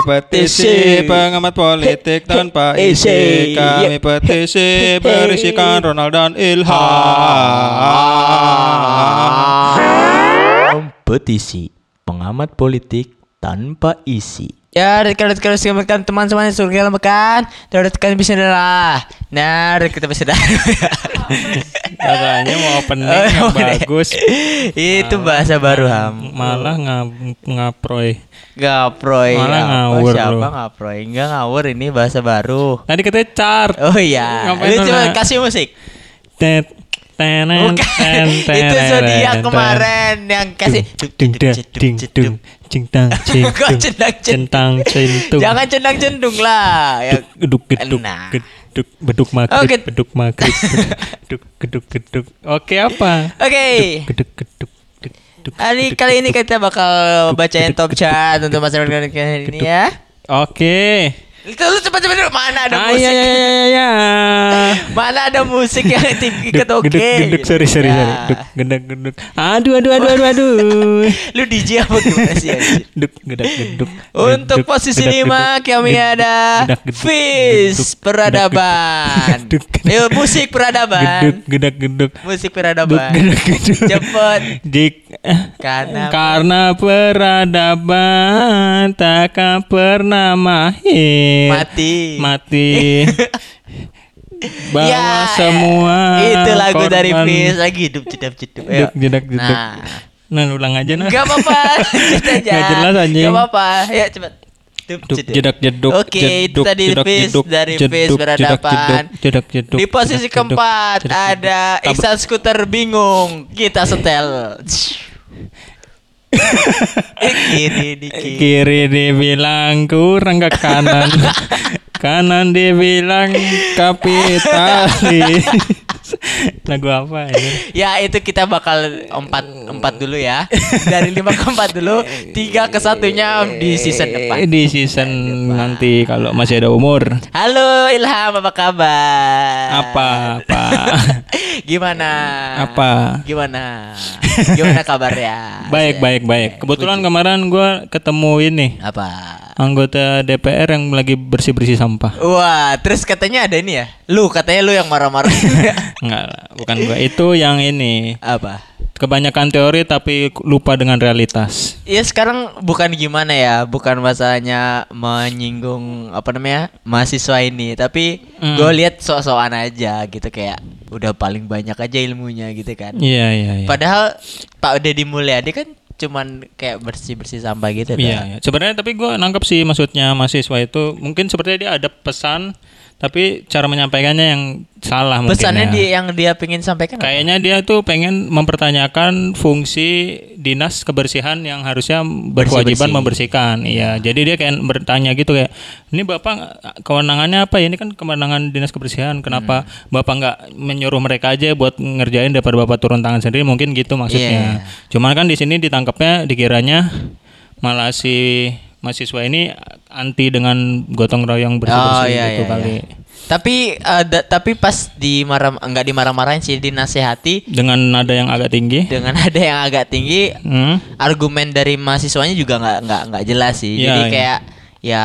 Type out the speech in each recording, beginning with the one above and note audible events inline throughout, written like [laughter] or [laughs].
Kami petisi pengamat politik tanpa isi Kami petisi berisikan Ronald dan Ilham Petisi pengamat politik tanpa isi. Ya, rekan-rekan rekan teman-teman yang surga lemekan, rekan bisa lah. Nah, kita bisa dah. Katanya mau opening Oh, yang opening. bagus Itu bahasa baru ham. Malah ngap ngaproy Gaproy. Malah ngawur Siapa ngaproy? Enggak ngawur ini bahasa baru. Tadi katanya chart Oh iya. Ngapain Lu lu, coba kasih musik. Tet tenen Bukan. ten [laughs] Itu zodiak kemarin yang kasih ding ding ding ding cing tang [laughs] cing Kok dung, cendang centang centung Jangan cendang cendung lah. Ya. geduk geduk Nah. geduk beduk maghrib Oke. beduk maghrib [laughs] beduk geduk geduk oke apa Oke. geduk geduk geduk geduk, Hari geduk, kali ini geduk. kita bakal bacain top chart untuk masyarakat kali ini ya. oke Itu lu cepat-cepat dulu. Mana ada ah musik? ya ya ya ya [laughs] Mana ada musik yang [laughs] Geduk, oke? geduk, geduk, sorry, sorry, Ya. sorry. Geduk, geduk. Aduh, aduh, aduh, aduh, aduh. [laughs] Lu DJ apa gimana sih? anjir? Geduk, geduk, geduk. Untuk posisi lima kami ada Fis Peradaban. geduk, Ayo musik peradaban. Geduk, geduk, geduk. Musik peradaban. Cepet. Dik, Karena karena peradaban takkan pernah mahir mati. mati [laughs] bahwa Ya, semua Itu lagu dari korban- Fis lagi hidup jedap jedap. Geduk, geduk. Nah. Nah, ulang aja nah. Gak apa-apa, [laughs] lanjut aja. Nggak jelas, anjing. Gak apa-apa, ya cepet. Jeduk, jeduk. jedak jeduk Oke, itu tadi Fis dari Fis berhadapan. jedak jeduk Di posisi jedak, keempat jeduk, jeduk. ada Iksan Skuter bingung, kita [laughs] setel. Eh, [laughs] kiri di kiri. kiri dibilang kurang ke kanan [laughs] kanan dibilang kapitalis [laughs] [laughs] lagu apa ini Ya itu kita bakal empat empat dulu ya. Dari lima ke empat dulu, tiga ke satunya di season depan. di season nanti kalau masih ada umur Halo Ilham, apa kabar? apa apa [laughs] Gimana? Apa? Gimana? Gimana kabarnya? [laughs] baik baik baik kebetulan kemarin gua ketemu ini Apa? Anggota DPR yang lagi bersih bersih sampah Wah, terus katanya ada ini ya? Lu katanya lu yang marah-marah. [laughs] Enggak, bukan gua. Itu yang ini. Apa? Kebanyakan teori tapi lupa dengan realitas. Ya sekarang bukan gimana ya, bukan masalahnya menyinggung apa namanya mahasiswa ini, tapi Hmm. gue lihat sok-sokan aja gitu kayak udah paling banyak aja ilmunya gitu kan. Iya, iya, iya. Padahal Pak Deddy Mulyadi kan cuman kayak bersih-bersih sampah gitu Iya, iya. Sebenarnya tapi gua nangkep sih maksudnya mahasiswa itu mungkin sepertinya dia ada pesan tapi cara menyampaikannya yang salah mungkin Pesannya ya. dia yang dia pengen sampaikan apa? Kayaknya dia tuh pengen mempertanyakan fungsi dinas kebersihan yang harusnya berkewajiban membersihkan. Iya, jadi dia kayak bertanya gitu kayak, ini bapak kewenangannya apa ya? Ini kan kewenangan dinas kebersihan. Kenapa Hmm. bapak nggak menyuruh mereka aja buat ngerjain daripada bapak turun tangan sendiri? Mungkin gitu maksudnya. Iya. Cuman kan di sini ditangkapnya dikiranya malah si mahasiswa ini anti dengan gotong royong bersih bersih Oh, iya, gitu iya, kali. iya. Tapi ada tapi pas dimarah enggak dimarah-marahin sih dinasehati Dengan nada yang agak tinggi. dengan [laughs] ada yang agak tinggi Hmm. argumen dari mahasiswanya juga nggak nggak nggak jelas sih. Iya, Jadi iya. kayak ya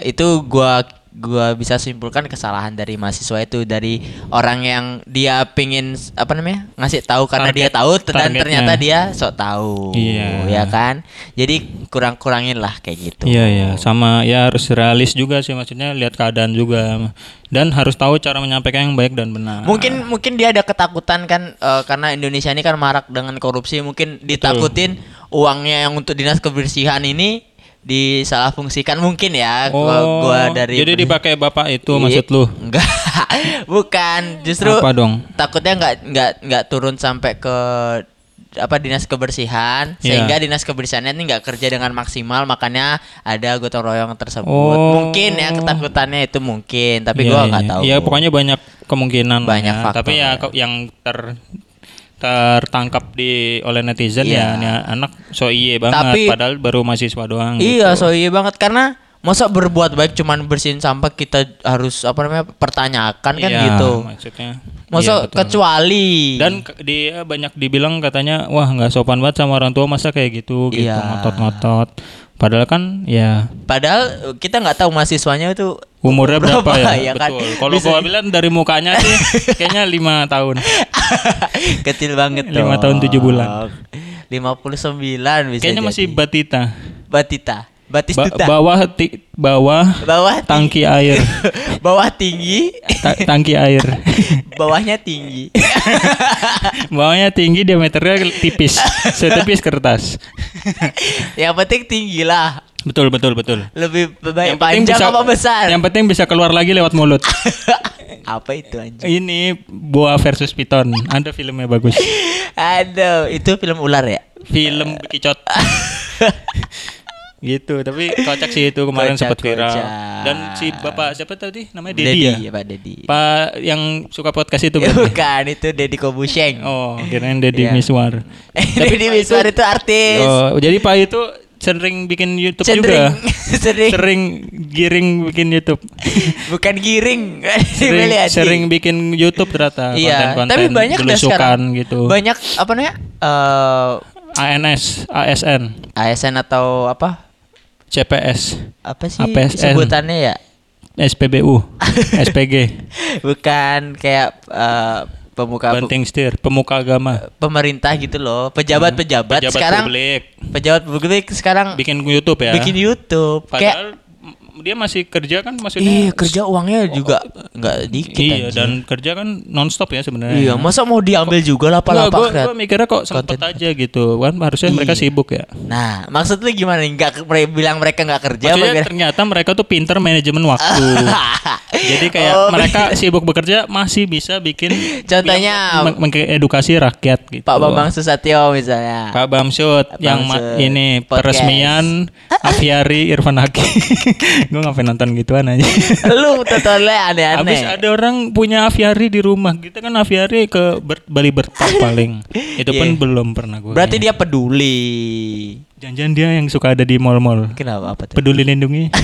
itu gua gua bisa simpulkan kesalahan dari mahasiswa itu dari orang yang dia pingin apa namanya ngasih tahu karena Target- dia tahu dan targetnya. ternyata dia sok tahu Iya. ya kan jadi kurang kurangin lah kayak gitu Iya ya, sama ya harus realis juga sih maksudnya lihat keadaan juga dan harus tahu cara menyampaikan yang baik dan benar. mungkin mungkin dia ada ketakutan kan eh, karena Indonesia ini kan marak dengan korupsi mungkin ditakutin uangnya yang untuk dinas kebersihan ini disalahfungsikan mungkin ya gua, gua dari Oh, Jadi [laughs] dipakai bapak itu Iya. maksud lu? Enggak, [laughs] bukan. Justru Apa dong? takutnya nggak nggak nggak turun sampai ke apa dinas kebersihan Iya. sehingga dinas kebersihannya ini nggak kerja dengan maksimal makanya ada gotong royong tersebut Oh. mungkin ya ketakutannya itu mungkin tapi Iya, gua iya, nggak iya. tahu Iya pokoknya banyak kemungkinan. Banyak ya. faktor Tapi ya ya. yang ter tertangkap di oleh netizen Iya. ya ini anak so iye banget Tapi- padahal baru mahasiswa doang. iya gitu. so iya banget karena masa berbuat baik cuman bersihin sampah kita harus apa namanya pertanyakan kan Iya, gitu Maksudnya. masa iya, betul. kecuali dan dia banyak dibilang katanya wah nggak sopan banget sama orang tua masa kayak gitu gitu Iya. ngotot-ngotot Padahal kan ya Padahal kita nggak tahu mahasiswanya itu umurnya berapa, ya? kan? Betul. Kalau gua bilang dari mukanya sih [laughs] kayaknya lima tahun. [laughs] Kecil banget Lima tahun, tujuh bulan. 59 bisa Kayaknya jadi. masih batita. Batita. Batis Ba- bawah ti- bawah bawah tangki air. [laughs] bawah tinggi, Ta- tangki air. bawahnya tinggi. Bawahnya tinggi diameternya tipis. Setipis kertas. Yang penting tinggi lah. Betul betul betul. Lebih baik Yang panjang bisa- apa besar? Yang penting bisa keluar lagi lewat mulut. [laughs] apa itu anjing? Ini boa versus piton. Ada filmnya bagus. [laughs] Aduh, itu film ular ya? Film kicot. [laughs] gitu, tapi kocak sih itu kemarin sempat viral. Dan si Bapak siapa tadi? Namanya Dedi ya? Pak Dedi. Pak yang suka podcast itu Ya, bukan, itu Dedi Kobusheng. Oh, kirain Dedi Iya. Miswar. Dedi Miswar itu artis. Oh, jadi Pak itu sering bikin YouTube Sering, juga. [laughs] sering, Sering giring bikin YouTube. [laughs] bukan giring. [laughs] sering, sering bikin YouTube ternyata Iya, konten-konten tapi banyak belusukan sekarang. gitu. Banyak apa namanya? Eh, ANS, ASN, ASN atau apa? CPS, Apa sih APSN. sebutannya ya? SPBU, SPG, Bukan kayak eh, pemuka banting setir, pemuka agama, pemerintah gitu loh, pejabat-pejabat pejabat sekarang publik, pejabat publik sekarang bikin YouTube ya. bikin YouTube. Kayak Padahal m- dia masih kerja kan maksudnya. iya kerja uangnya juga nggak dikit Iya, anjing. dan kerja kan nonstop ya sebenarnya. Iya, masa mau diambil juga lah Nggak, lapak gua, gua mikirnya kok sempet konten. aja gitu kan harusnya mereka Iya. sibuk ya. Nah, maksud lu gimana nih? Bilang mereka nggak kerja apa Maksudnya gimana? ternyata mereka tuh pinter manajemen waktu. [laughs] Jadi kayak Oh, mereka sibuk bekerja masih bisa bikin [laughs] Contohnya- mengedukasi rakyat gitu. Pak Bambang Susatyo misalnya. Pak Bamsud yang ini podcast. peresmian [laughs] Aviari Irfan Hakim. Gue ngapain nonton gituan aja. [laughs] lu totalnya aneh-aneh. Habis ada orang punya aviari di rumah. Kita kan aviari ke Ber- Bali Bertak [laughs] paling. Itu pun Iya. belum pernah gue. Berarti dia peduli. jangan dia yang suka ada di mall-mall. Kenapa apa tuh? Peduli lindungi. [laughs]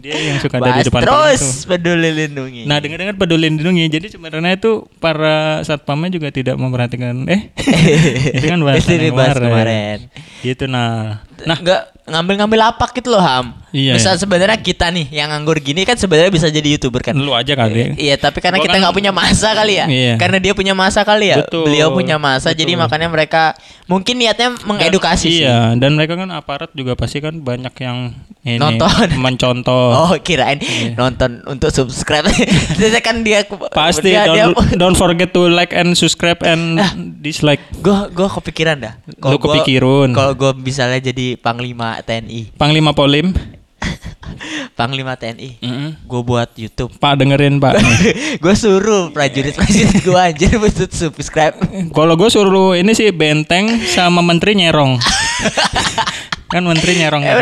dia yang suka ada di depan terus peduli lindungi. Nah dengar-dengar peduli lindungi. Jadi sebenarnya itu para satpamnya juga tidak memperhatikan. Eh, itu kan bahasan kemarin. kemarin. Gitu nah. Nah, nggak ngambil-ngambil lapak gitu loh Ham. Iya, Misal iya. sebenarnya kita nih yang nganggur gini kan sebenarnya bisa jadi youtuber kan. Lu aja kali. Iya, tapi karena Gua kita kan- nggak punya masa kali ya. Iya. Karena dia punya masa kali ya. Betul, Beliau punya masa, jadi betul. makanya mereka mungkin niatnya mengedukasi sih. Iya, dan mereka kan aparat juga pasti kan banyak yang ini Nonton. [laughs] mencontoh. [laughs] Oh, kirain nonton untuk subscribe. [laughs] Terus kan dia Pasti dia, dia, don't, don't forget to like and subscribe and dislike. gua gua kepikiran dah. Lu gua- kepikirun. Kalau gua misalnya jadi panglima TNI, Panglima Polim. Panglima TNI, Mm-mm. gua buat YouTube. Pak dengerin Pak. [laughs] gue suruh prajurit-prajurit gue anjir buat subscribe. Kalau gue suruh ini sih benteng sama menteri nyerong. [laughs] kan menteri nyerong ke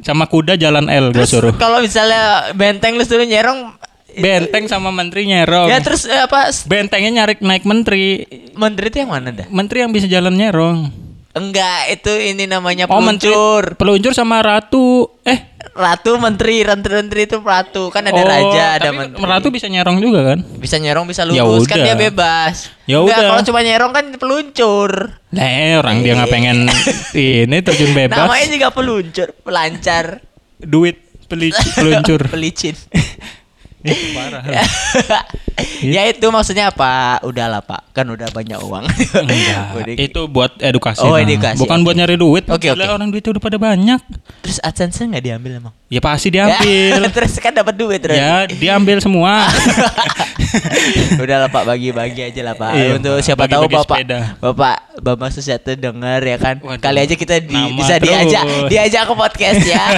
Sama kuda jalan L gue suruh. kalau misalnya benteng lu suruh nyerong, Benteng sama menteri nyerong. ya terus eh, apa? Bentengnya nyari naik menteri. Menteri itu yang mana dah? Menteri yang bisa jalan nyerong. Enggak, itu ini namanya Oh menteri peluncur. peluncur sama ratu. Eh Ratu menteri, menteri itu ratu. Kan ada oh, raja, ada tapi menteri. Ratu bisa nyerong juga kan? bisa nyerong, bisa Ya lurus, kan dia bebas. Ya udah. kalau cuma nyerong kan peluncur. Eh, orang dia nggak pengen [laughs] ini terjun bebas. Namanya juga peluncur, pelancar, Duit peli, [laughs] peluncur. pelicin. [laughs] [laughs] Parah. [laughs] ya itu maksudnya apa? Udahlah pak, kan udah banyak uang. Enggak, [laughs] Udah- itu buat edukasi. Oh, edukasi, Bukan oke. buat nyari duit. Oke, Gila, oke. orang duitnya udah pada banyak. Terus AdSense nggak diambil emang? Ya pasti diambil. terus kan dapat duit terus. ya, diambil semua. Udah lah Pak bagi-bagi aja lah Pak. Iya, Untuk Pak. siapa tahu Bagi-bagi Bapak sepeda. Bapak Bapak Susiati dengar ya kan. Waduh. Kali aja kita di, bisa diajak terus. diajak ke podcast ya. [laughs]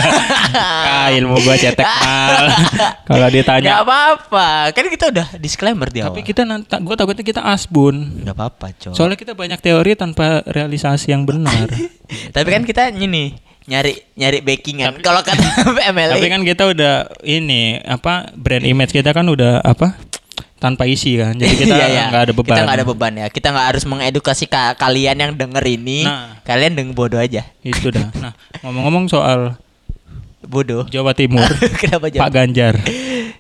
ah, ilmu gua cetek mal. [laughs] Kalau Gak ditanya. apa-apa. Kan kita udah disclaimer di Tapi kita nanti gua takutnya kita asbun. Gak apa-apa, Cok. Soalnya kita banyak teori tanpa realisasi yang benar. [laughs] Tapi kan kita ini nyari nyari backingan. Kalau kata MLA. Tapi kan kita udah ini apa brand image kita kan udah apa tanpa isi kan. Jadi [laughs] kita Iya, iya. nggak ada beban. Kita nggak ada beban ya. Kita nggak harus mengedukasi ka- kalian yang denger ini. Nah. Kalian denger bodoh aja. Itu dah. [laughs] Nah, ngomong-ngomong soal Bodoh. Jawa Timur, [laughs] Kenapa Pak? Ganjar.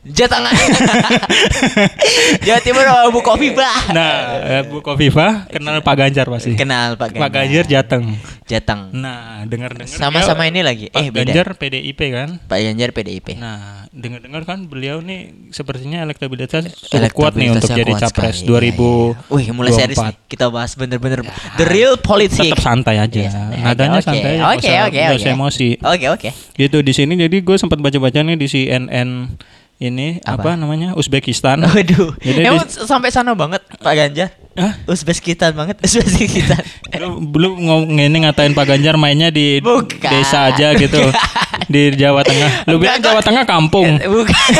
Jawa Tengah. [laughs] Jawa Timur oh, Bu Kofifa. Nah, eh, Bu Kofifa kenal Pak Ganjar pasti. Kenal Pak Ganjar. Pak Ganjar Jateng. Jateng. Nah, dengar-dengar Sama-sama ini lagi. Pak Eh, beda. Ganjar PDIP kan. Pak Ganjar PDIP. Nah, dengar-dengar kan beliau nih sepertinya elektabilitas cukup kuat nih untuk jadi capres sekali. Iya, iya. 2024. Wih, mulai serius nih. Kita bahas bener-bener the real politics. Tetap santai aja. Iya, santai. Nadanya Oke, santai. Oke, oke, oke. usah emosi. Oke, oke. Gitu di sini jadi gue sempat baca-baca nih di CNN ini apa, Apa? namanya Uzbekistan. Waduh. Jadi Emang di- sampai sana banget Pak Ganjar? Hah? Uzbekistan banget. Uzbekistan. [laughs] Lu belum ngomong ini ngatain Pak Ganjar mainnya di Bukan. desa aja gitu. [laughs] di Jawa Tengah. Lu bilang Jawa. Tengah kampung. [laughs] Bukan.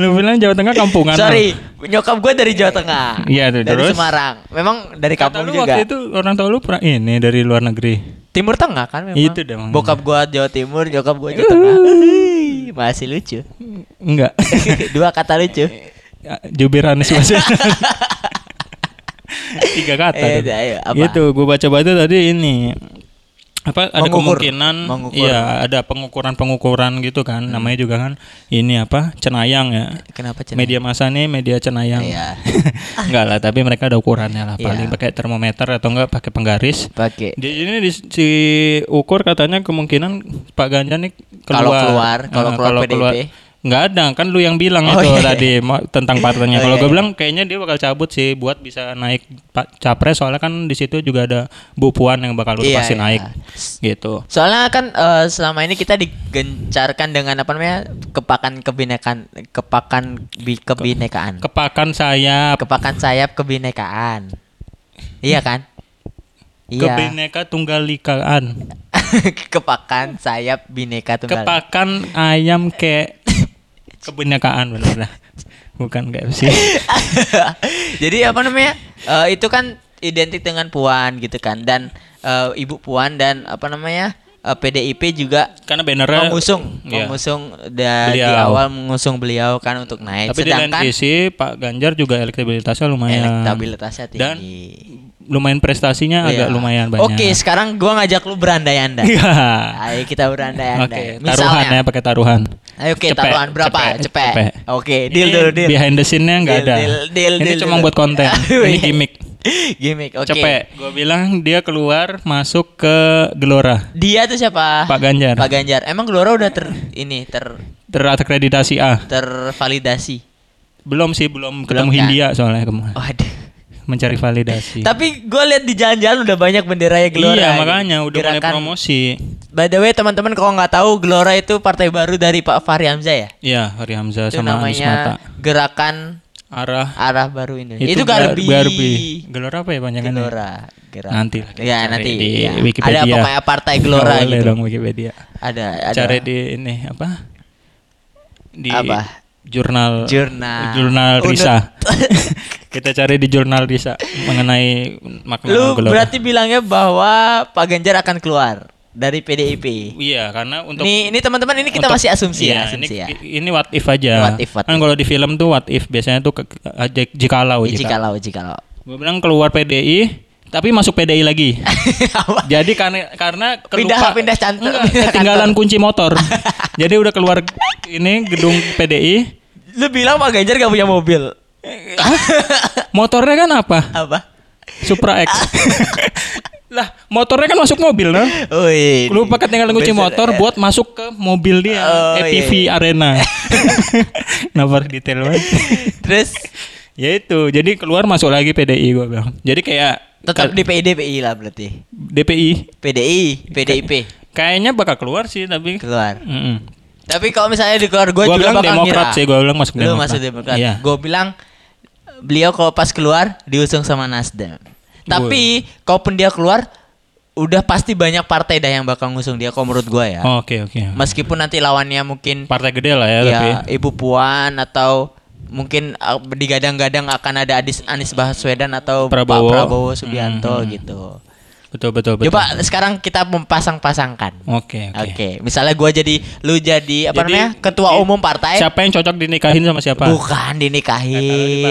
Lu bilang Jawa Tengah kampungan. Sorry, nyokap gue dari Jawa Tengah. Iya, tuh, dari terus? Semarang. Memang dari Kata kampung lu juga. waktu itu orang tua lu pernah ini dari luar negeri. Timur Tengah kan memang. Itu dong. Bokap gua Jawa Timur, nyokap gua Jawa Tengah. [laughs] Masih lucu. Enggak. [laughs] Dua kata lucu. Ya, Jubir Anies Baswedan. [laughs] Tiga kata. Eh, ayo, apa? Gitu, gue baca-baca tadi ini apa ada Mengukur. kemungkinan Mengukur. iya ada pengukuran-pengukuran gitu kan namanya juga kan ini apa cenayang ya Kenapa Cen? media massa nih media cenayang Iya. [laughs] enggak lah tapi mereka ada ukurannya lah Iya. paling pakai termometer atau enggak pakai penggaris Pakai di ini di, diukur katanya kemungkinan Pak Ganjar nih Kalau keluar keluar, kalau keluar PDIP. Nggak ada kan lu yang bilang Oh, itu iya. tadi ma- tentang partainya [laughs] Oh, kalau iya, gue iya. bilang kayaknya dia bakal cabut sih buat bisa naik pak capres soalnya kan di situ juga ada Bu Puan yang bakal udah Iya, pasti iya. naik gitu Soalnya kan eh, selama ini kita digencarkan dengan apa namanya? kepakan kebinekaan, kepakan bi, kebinekaan. kepakan saya kepakan sayap kebinekaan. Iya kan? Iya. kebineka tunggal ikaan [laughs] kepakan sayap bineka tunggal. kepakan ayam ke kebinekaan bener lah bukan kayak sih [laughs] Jadi apa namanya? eh, itu kan identik dengan Puan gitu kan dan eh, Ibu Puan dan apa namanya? eh, PDIP juga karena bannernya mengusung Iya. mengusung da- di Beliau. awal mengusung beliau kan untuk naik. Tapi di lain Sedangkan sisi Pak Ganjar juga elektabilitasnya lumayan elektabilitasnya dan tinggi. Lumayan prestasinya agak Iya. lumayan banyak. Oke, sekarang gua ngajak lu berandai-andai. Iya. Ayo kita berandai-andai. Oke, taruhan ya pakai taruhan. Ayo oke Cepet, taruhan berapa? cepet, Cepet. cepet. Oke, deal Ini dulu deal. Behind the scene-nya nggak Deal, ada. deal, deal, Ini deal, cuma deal. buat konten. [laughs] Ini gimmick. Gimmick. Oke. Cepet. Gue bilang dia keluar masuk ke Gelora. Dia tuh siapa? Pak Ganjar. Pak Ganjar. Emang Gelora udah ter ini ter Terakreditasi A. tervalidasi. Belum sih, belum ketemu Belum kan? Hindia soalnya kemarin. Waduh. Mencari validasi. Tapi gue lihat di jalan-jalan udah banyak benderanya Gelora. iya, makanya udah mulai Gerakan- promosi. By the way, teman-teman kalau nggak tahu Gelora itu partai baru dari Pak Fahri Hamzah ya. Iya, Hari Hamzah Itu sama Anies Mata. namanya Gerakan Arah Arah Baru Indonesia. itu, Itu, Garbi. Gar- Garbi. Gelora apa ya panjangannya? Gelora. Gerak. Nanti Ya nanti. di ya. Wikipedia. Ada pokoknya partai Gelora boleh gitu. dong Wikipedia. Ada. Ada. Cari di ini apa? Di Apa? jurnal Jurnal. jurnal. Risa. [laughs] Kita cari di jurnal Risa mengenai makna Lu Gelora. berarti bilangnya bahwa Pak Ganjar akan keluar dari PDIP. Iya, karena untuk Ini ini teman-teman ini kita untuk- masih asumsi iya, ya, asumsi ini, ya. ini what if aja. What if, what kan kalau di film tuh what if biasanya tuh aja- jikalau jika. Jikalau, jikalau. Gue bilang keluar PDI tapi masuk PDI lagi. [laughs] Jadi karena karena kelupa- pindah cantor- Enggak, pindah ketinggalan kunci motor. [laughs] Jadi udah keluar ini gedung PDI, Lu bilang Pak Ganjar gak punya mobil. Motornya kan apa? Apa? Supra X. [laughs] lah, motornya kan masuk mobil nah. Wih. Lupa ketinggalan kunci Besar, motor ya. buat masuk ke mobil dia, Oh, ATV Arena. [laughs] Kenapa harus detail banget? Terus ya itu, jadi keluar masuk lagi PDI gue bilang. Jadi kayak tetap di PDPI lah berarti. DPI PDI, PDIP kayaknya bakal keluar sih tapi keluar. Mm-mm. Tapi kalau misalnya di keluar gue Gua juga bilang bakal Demokrat ngira. sih, gua bilang masuk Lu Demokrat. masuk Demokrat. Iya. Gue bilang beliau kalau pas keluar diusung sama Nasdem. Tapi kalaupun dia keluar udah pasti banyak partai dah yang bakal ngusung dia kalau menurut gue ya. Oh, Oke oke. Meskipun nanti lawannya mungkin Partai gede lah ya, ya tapi Ibu Puan atau mungkin uh, digadang-gadang akan ada Adis, Anies Baswedan atau Prabowo. Pak Prabowo Subianto Hmm. gitu. Betul betul betul. Coba sekarang kita mempasang-pasangkan. Oke Oke, oke. misalnya gua jadi lu jadi apa Jadi, namanya ketua di- umum partai. Siapa yang cocok dinikahin sama siapa? Bukan dinikahin,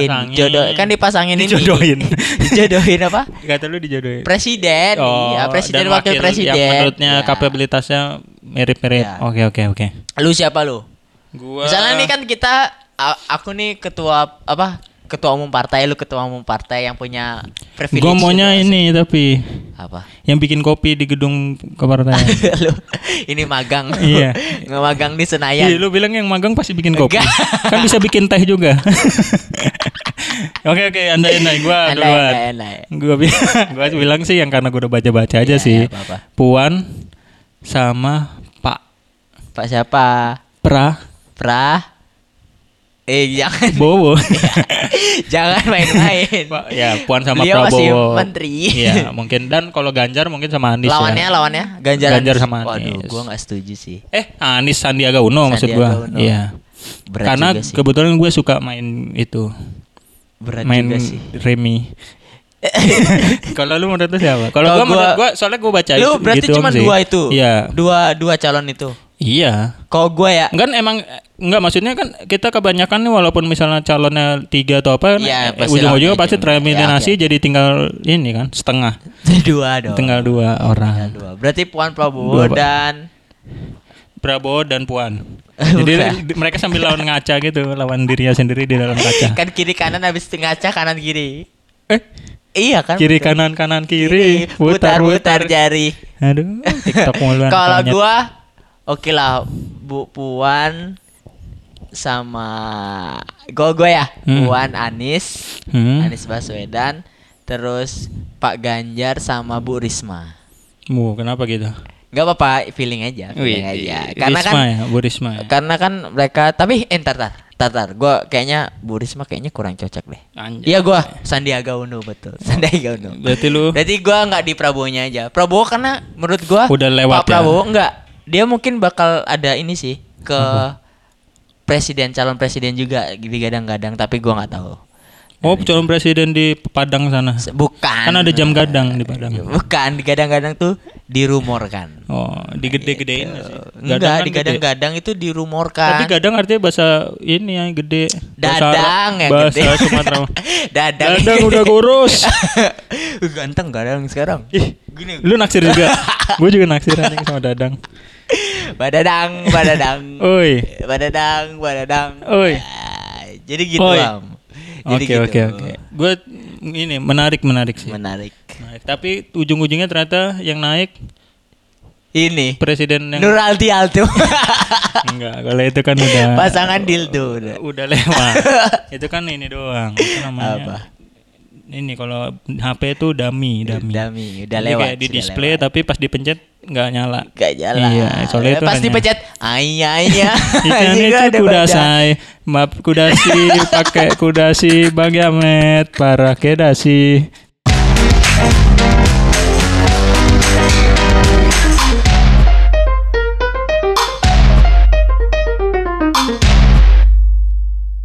dipasangin. jodoh kan dipasangin ini. Dijodohin. [laughs] Dijodohin apa? Kata lu dijodohin. Presiden, iya presiden dan wakil, Yang presiden. menurutnya Ya. kapabilitasnya mirip-mirip. Ya. Oke oke oke. Lu siapa lu? Gua Misalnya nih kan kita a- aku nih ketua apa? Ketua umum partai lu ketua umum partai yang punya privilege. Gua maunya ini tapi apa? yang bikin kopi di gedung kepartaian. [laughs] lu ini magang. Iya. [laughs] Nggak magang di Senayan. Iya, lu bilang yang magang pasti bikin kopi. [laughs] Kan bisa bikin teh juga. oke oke, andai andai gua duluan. Gua bilang, gua bilang sih yang karena gua udah baca-baca aja Iya, sih. iya, apa-apa. Puan sama Pak Pak siapa? Pra Pra Eh jangan Bowo. [laughs] jangan main-main. Ya Puan sama Beliau masih Prabowo. menteri. Iya, mungkin dan kalau Ganjar mungkin sama Anies lawannya ya. lawannya Ganjar Ganjar Anies. sama Waduh, Anies. gua nggak setuju sih. Eh, Anies Sandiaga Uno maksud Sandiaga gua. Uno. Iya. Berat Karena juga sih. kebetulan gue suka main itu. Berat main juga sih. Remi. [laughs] Kalau lu menurut lu siapa? Kalau gua, menurut gua- gua soalnya gua baca Lu itu berarti gitu cuma dua itu. Iya. Dua dua calon itu. Iya. Kalau gue ya Kan emang enggak maksudnya kan kita kebanyakan nih walaupun misalnya calonnya tiga atau apa kan Iya, eh, pasti ujung-ujungnya pasti itu. tereliminasi Ya, jadi tinggal ini kan setengah. [laughs] dua dong. Tinggal dua Tinggal orang. dua. Berarti Puan Prabowo Dua, dan Prabowo dan Puan. [laughs] Jadi Bukan. mereka sambil lawan ngaca gitu, lawan dirinya sendiri di dalam kaca. [laughs] kan kiri kanan habis ngaca kanan kiri. Eh, Iya kan? kiri betul. kanan kanan kiri, putar putar putar-putar. jari. Aduh, TikTok muluan. Kalau monyet. gua oke lah Bu Puan sama gua gua ya Hmm. Puan Anis Hmm. Anies Baswedan terus Pak Ganjar sama Bu Risma Mu, kenapa gitu? nggak apa-apa feeling aja feeling Wih, aja karena Risma kan ya, Bu Risma ya. karena kan mereka tapi eh, entar tar tar tar gua kayaknya Bu Risma kayaknya kurang cocok deh iya gua Sandiaga Uno betul Sandiaga Uno Berarti lu Berarti gua nggak di Prabowo-nya aja. Prabowo karena menurut gua Udah lewat Pak ya? Prabowo enggak. Dia mungkin bakal ada ini sih ke presiden calon presiden juga digadang-gadang tapi gua nggak tahu. Oh, calon presiden di Padang sana. Bukan. Kan ada jam gadang di Padang. [laughs] Bukan digadang-gadang tuh dirumorkan. Oh, digede-gedein nggak sih? Gadang Enggak, kan digadang-gadang itu dirumorkan. Tapi gadang artinya bahasa ini ya gede. Bahasa dadang Arab- yang bahasa gede. Sumatera. [laughs] dadang. Dadang udah kurus. [laughs] Ganteng gadang sekarang. Ih, Gini. lu naksir juga. Gue juga naksir sama Dadang. Badadang, badadang. Oi. Badadang, badadang. Oi. Ah, jadi gitu, Oi. Am. Jadi Oke gitu. oke oke. Gue ini menarik menarik sih. Menarik. Menarik. Tapi ujung-ujungnya ternyata yang naik Ini presiden yang Nur Aldi Alto. [laughs] enggak. Kalau itu kan udah Pasangan dildo udah. udah lewat. [laughs] itu kan ini doang. Apa namanya? Apa? Ini kalau HP itu dummy, dummy. Dami, udah Jadi lewat. kayak di display lewat. tapi pas dipencet nggak nyala. Gak jalan. Iya, soalnya itu Pasti pencet ayah ayah. Ikan itu kuda say, map kudasi pakai kudasi bagamet para kedasi